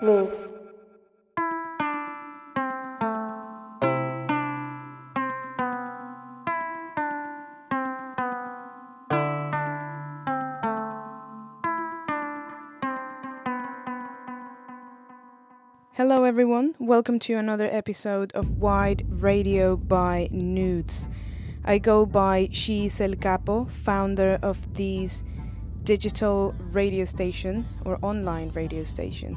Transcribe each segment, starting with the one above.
Move. Hello, everyone. Welcome to another episode of Wide Radio by Nudes. I go by She's El Capo, founder of this digital radio station or online radio station.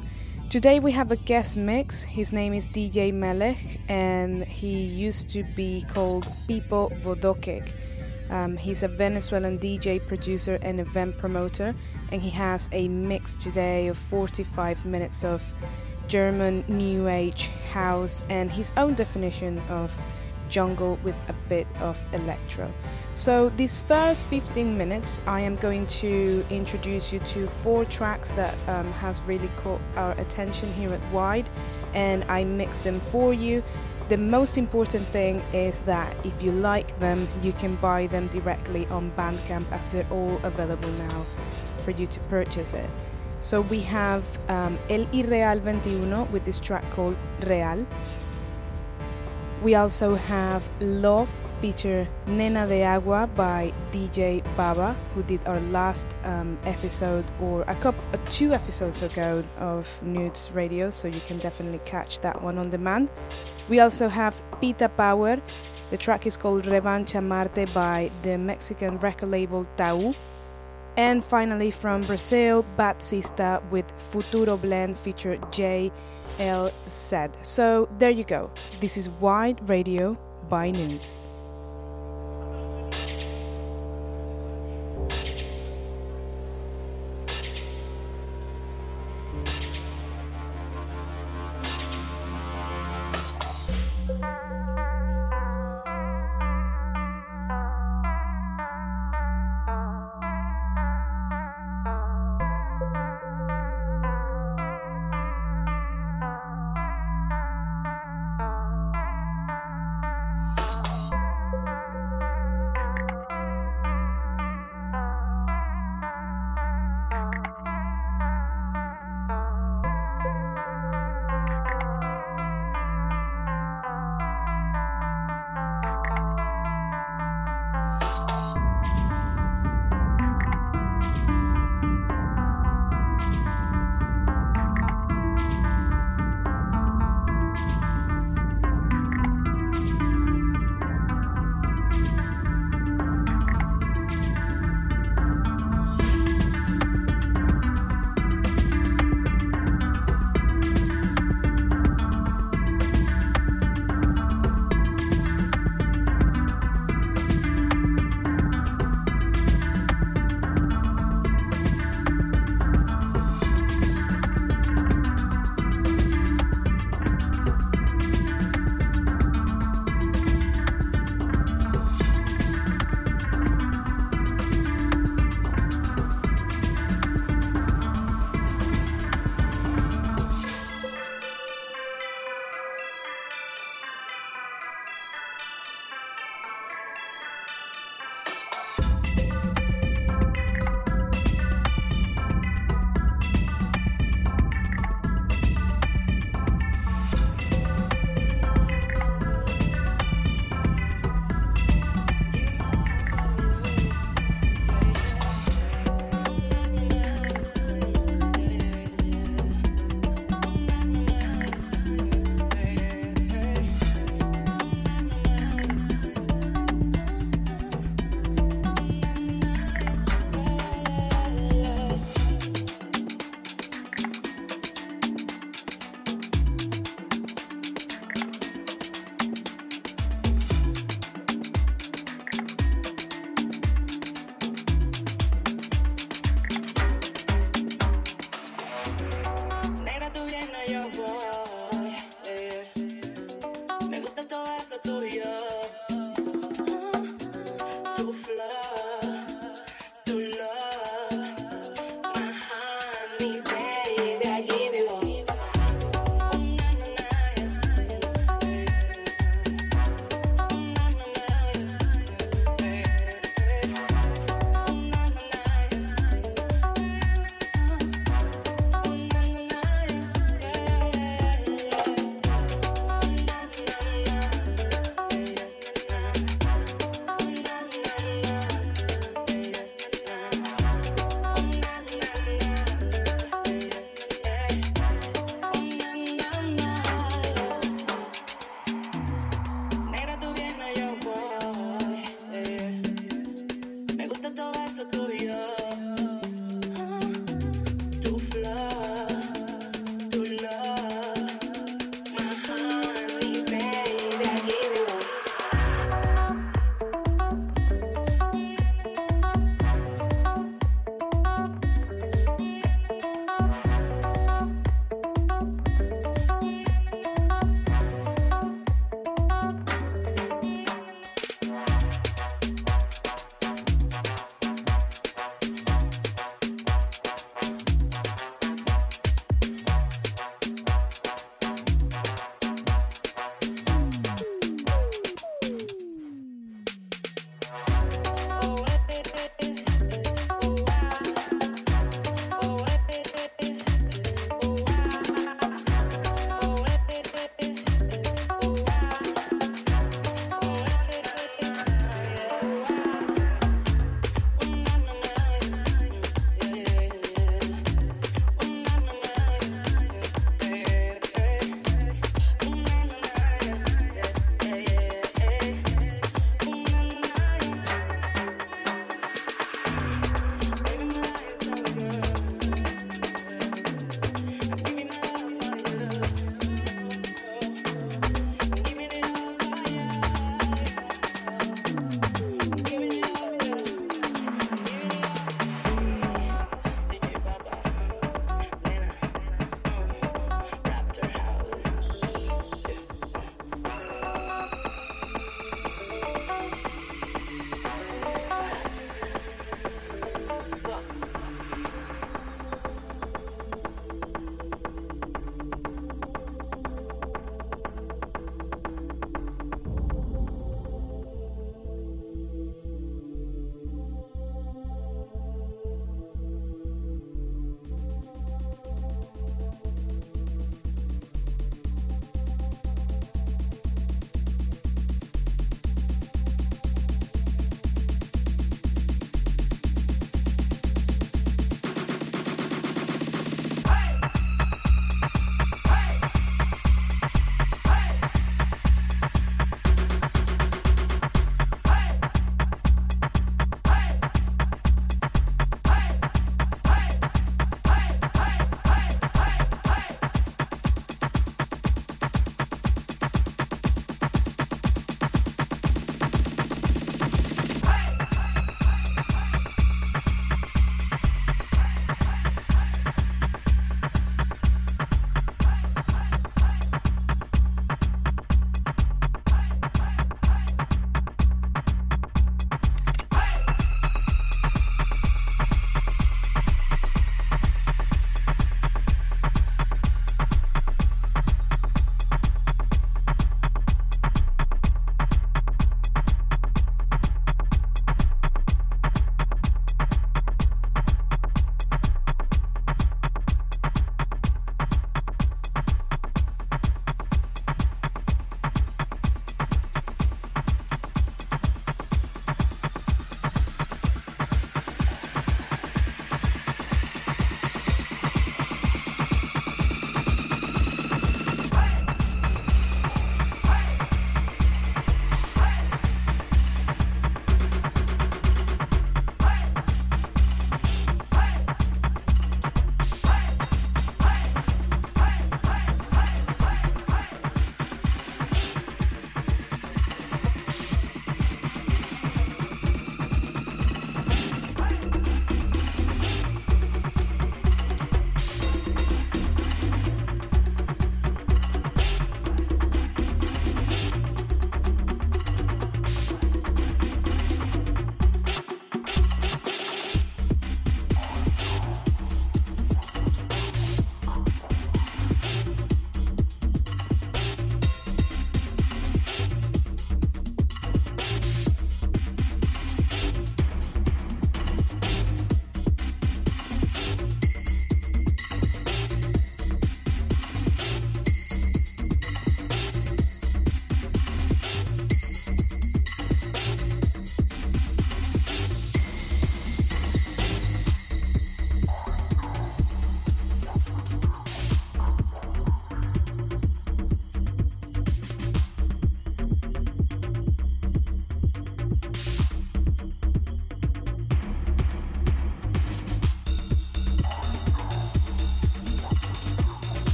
Today we have a guest mix. His name is DJ Melech and he used to be called Pipo Vodokek. Um, he's a Venezuelan DJ, producer, and event promoter, and he has a mix today of 45 minutes of German New Age house and his own definition of jungle with a bit of electro. So, these first 15 minutes, I am going to introduce you to four tracks that um, has really caught our attention here at Wide, and I mix them for you. The most important thing is that if you like them, you can buy them directly on Bandcamp as they're all available now for you to purchase it. So we have um, El Irreal 21 with this track called Real. We also have Love feature Nena de Agua by DJ Baba, who did our last um, episode or a couple, uh, two episodes ago of Nudes Radio, so you can definitely catch that one on demand. We also have Pita Power. The track is called Revancha Marte by the Mexican record label Tau. And finally, from Brazil, Batsista with Futuro Blend feature JLZ. So there you go. This is Wide Radio by Nudes.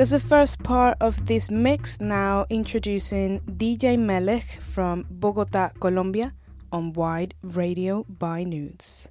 That's the first part of this mix. Now introducing DJ Melech from Bogota, Colombia on Wide Radio by Nudes.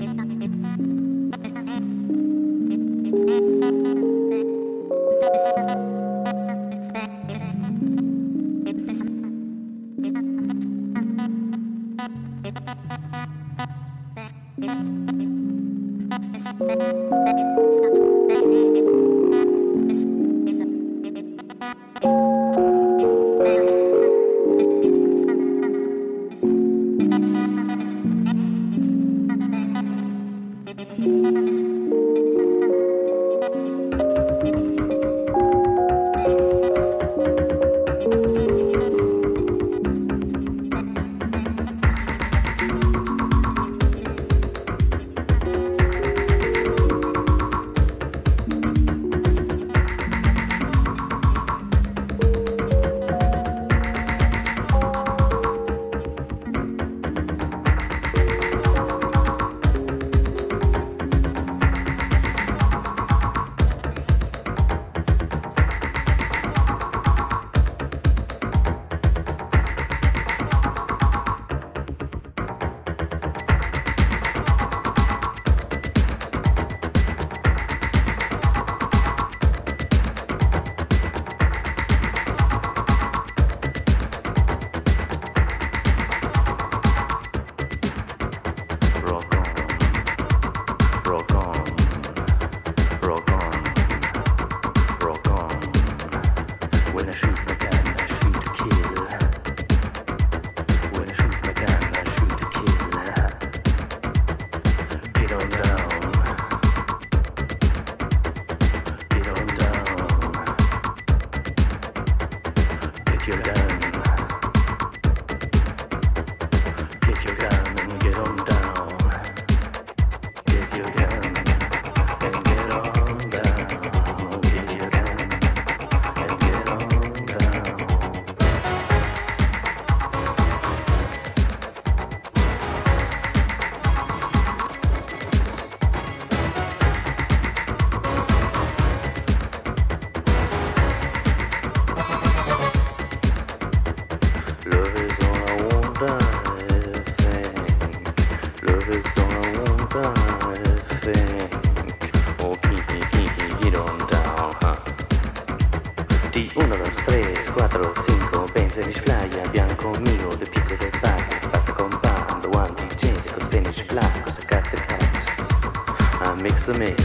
kill. me.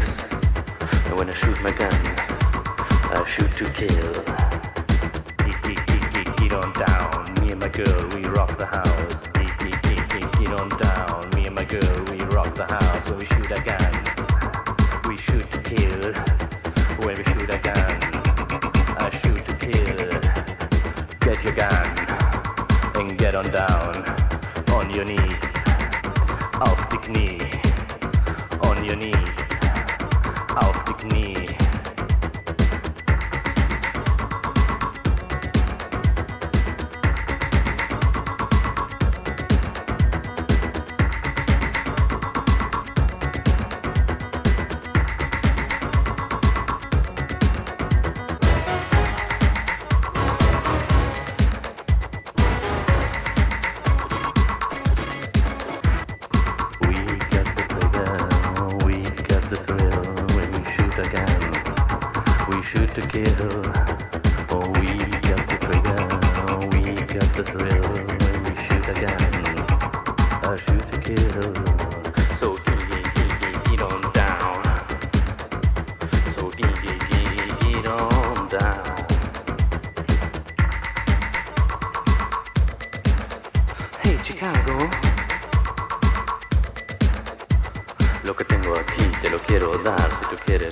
We shoot to kill, we the trigger, we the thrill when we shoot again. I shoot to kill.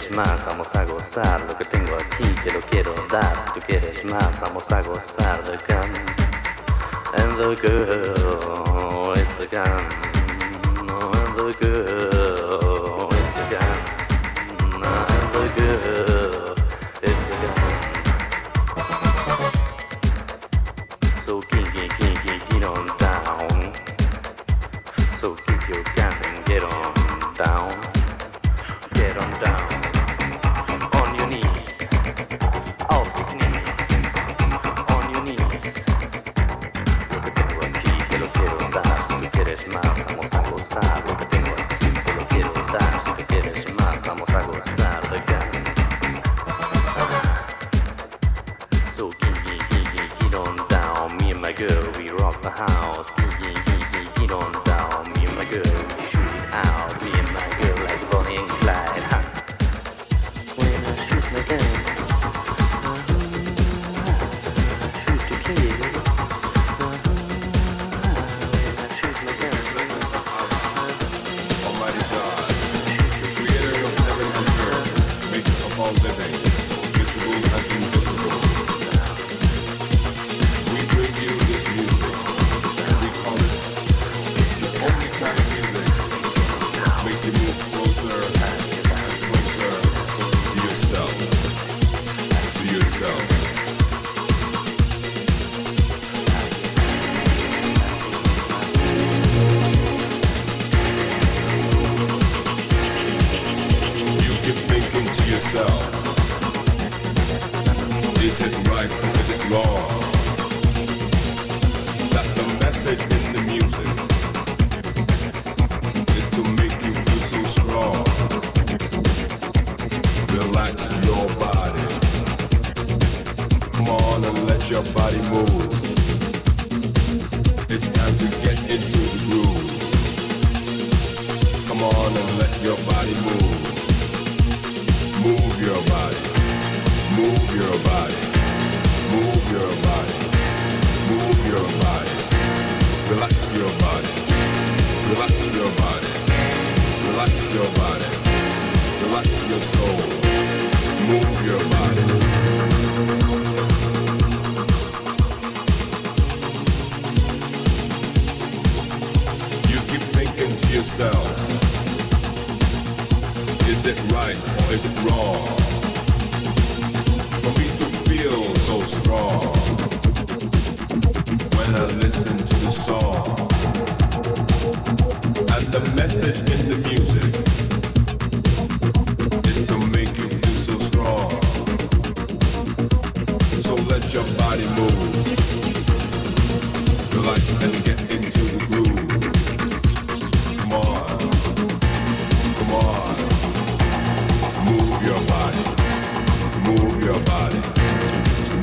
quieres más, vamos a gozar. Lo que tengo aquí te lo quiero dar. Si tú quieres más, vamos a gozar. The gun and the girl, it's a gun and the girl.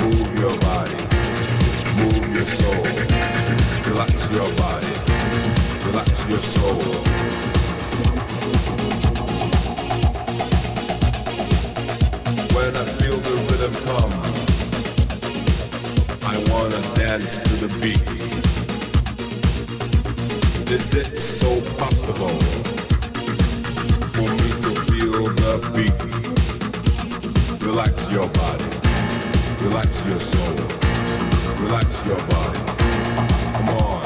move your body, move your soul. Relax your body, relax your soul. When I feel the rhythm come, I wanna dance to the beat. Is it so possible for me to feel the beat? Relax your body. Relax your soul. Relax your body. Come on.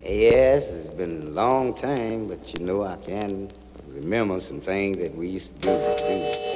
Yes, it's been a long time, but you know I can remember some things that we used to do. do.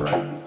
right. right.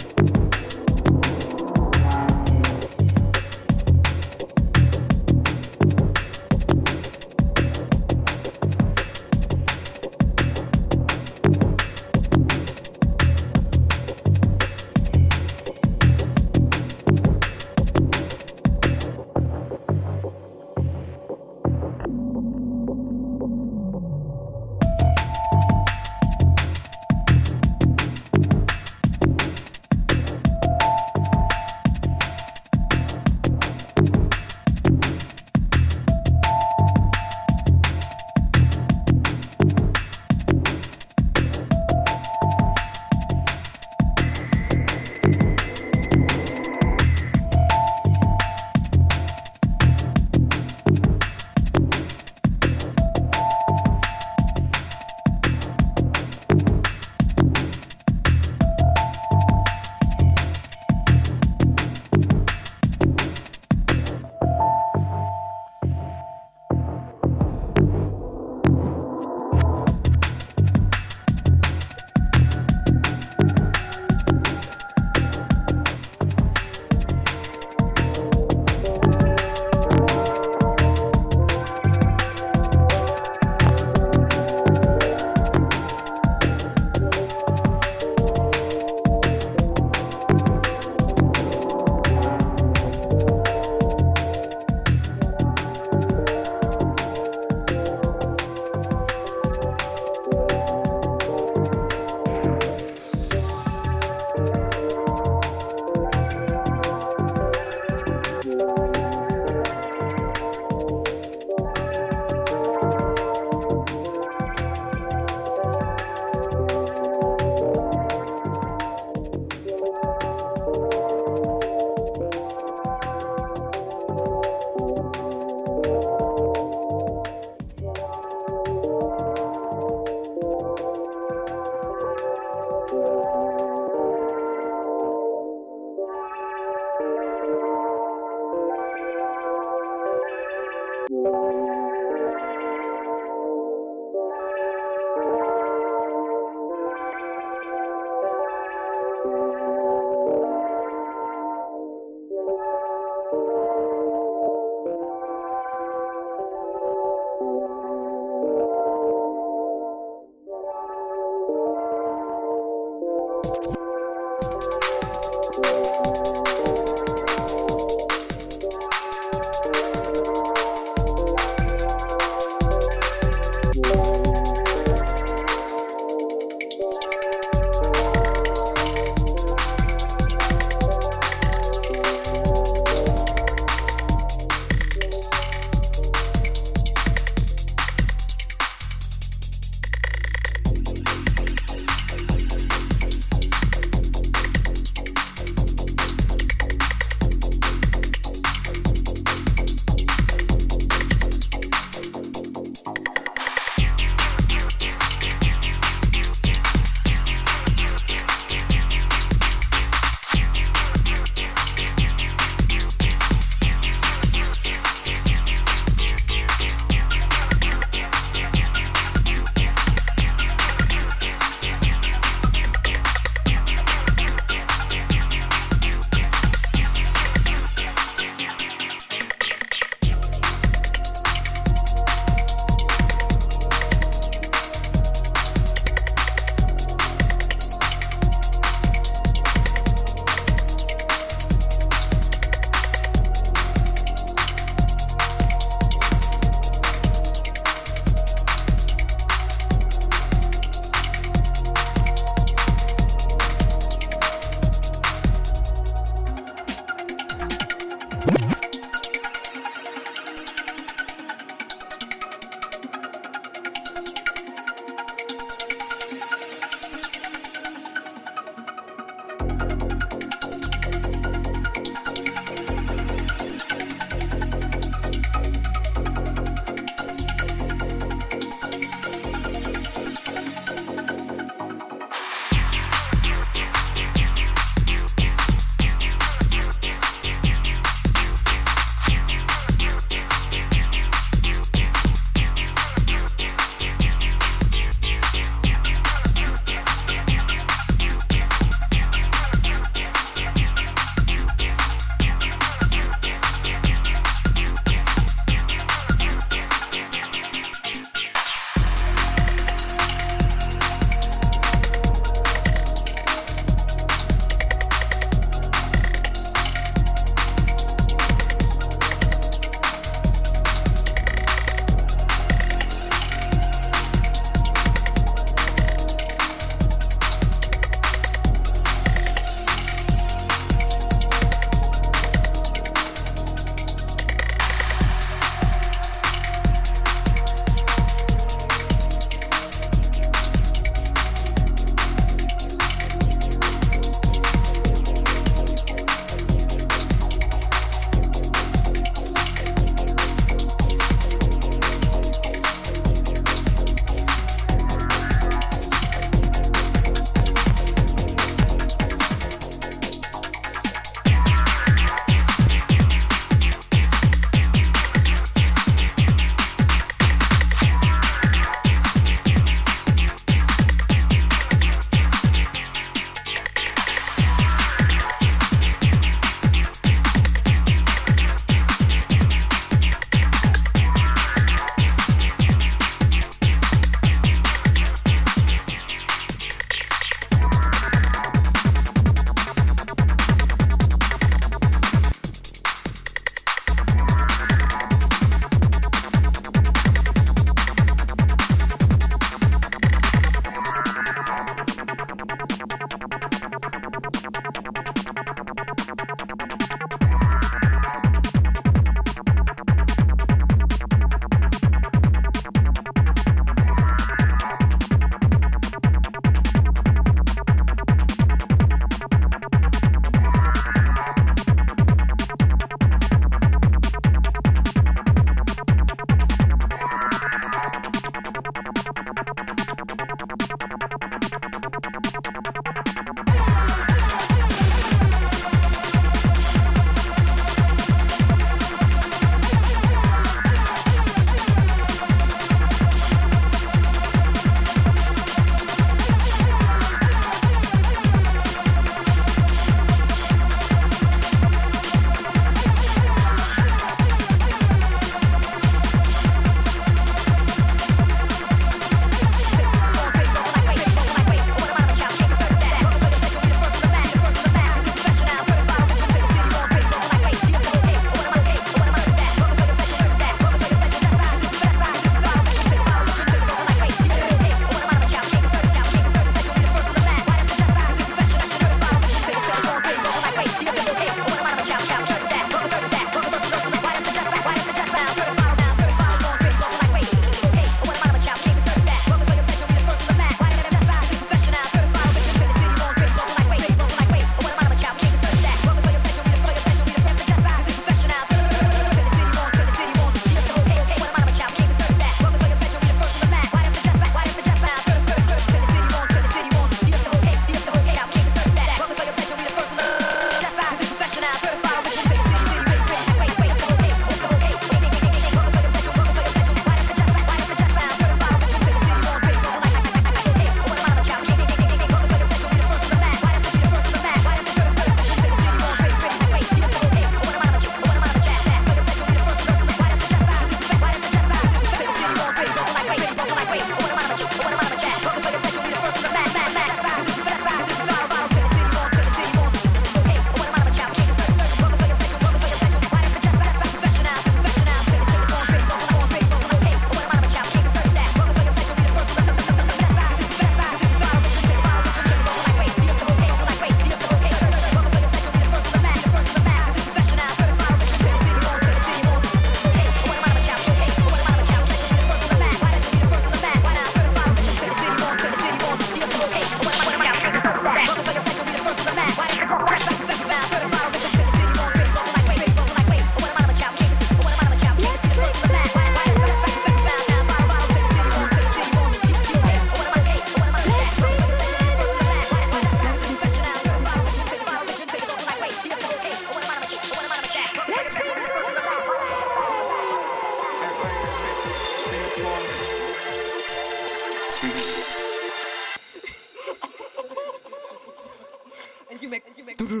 You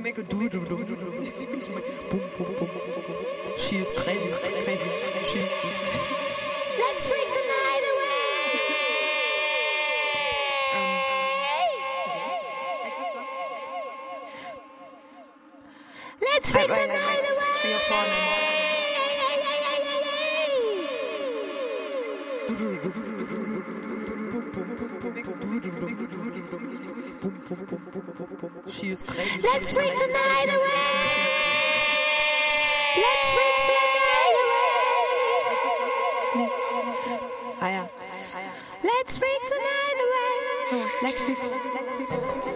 make a do do do do do. She is crazy, crazy. She is Let's freak She is crazy. Let's freak the night away. Let's freak the night away. Ah ja. Let's freak the night away. Let's fix. Let's freak